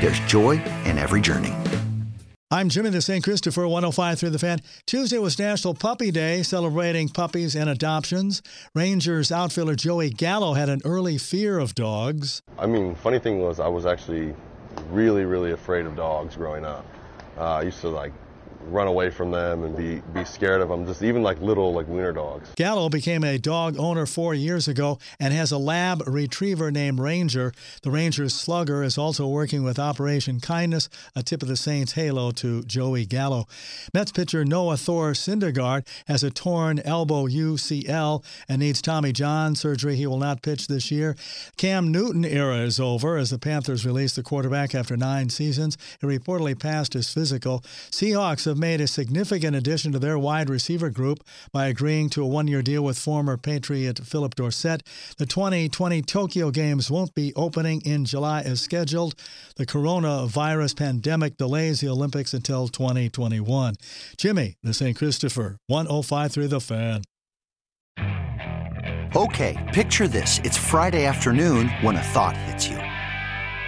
there's joy in every journey. I'm Jimmy the St. Christopher, 105 through the fan. Tuesday was National Puppy Day, celebrating puppies and adoptions. Rangers outfielder Joey Gallo had an early fear of dogs. I mean, funny thing was, I was actually really, really afraid of dogs growing up. Uh, I used to like run away from them and be, be scared of them, just even like little like wiener dogs. Gallo became a dog owner four years ago and has a lab retriever named Ranger. The Ranger's slugger is also working with Operation Kindness, a tip of the Saints halo to Joey Gallo. Mets pitcher Noah Thor Syndergaard has a torn elbow UCL and needs Tommy John surgery. He will not pitch this year. Cam Newton era is over as the Panthers released the quarterback after nine seasons. He reportedly passed his physical. Seahawks have made a significant addition to their wide receiver group by agreeing to a one year deal with former Patriot Phillip Dorsett. The 2020 Tokyo Games won't be opening in July as scheduled. The coronavirus pandemic delays the Olympics until 2021. Jimmy, the St. Christopher, 105 through the fan. Okay, picture this. It's Friday afternoon when a thought hits you.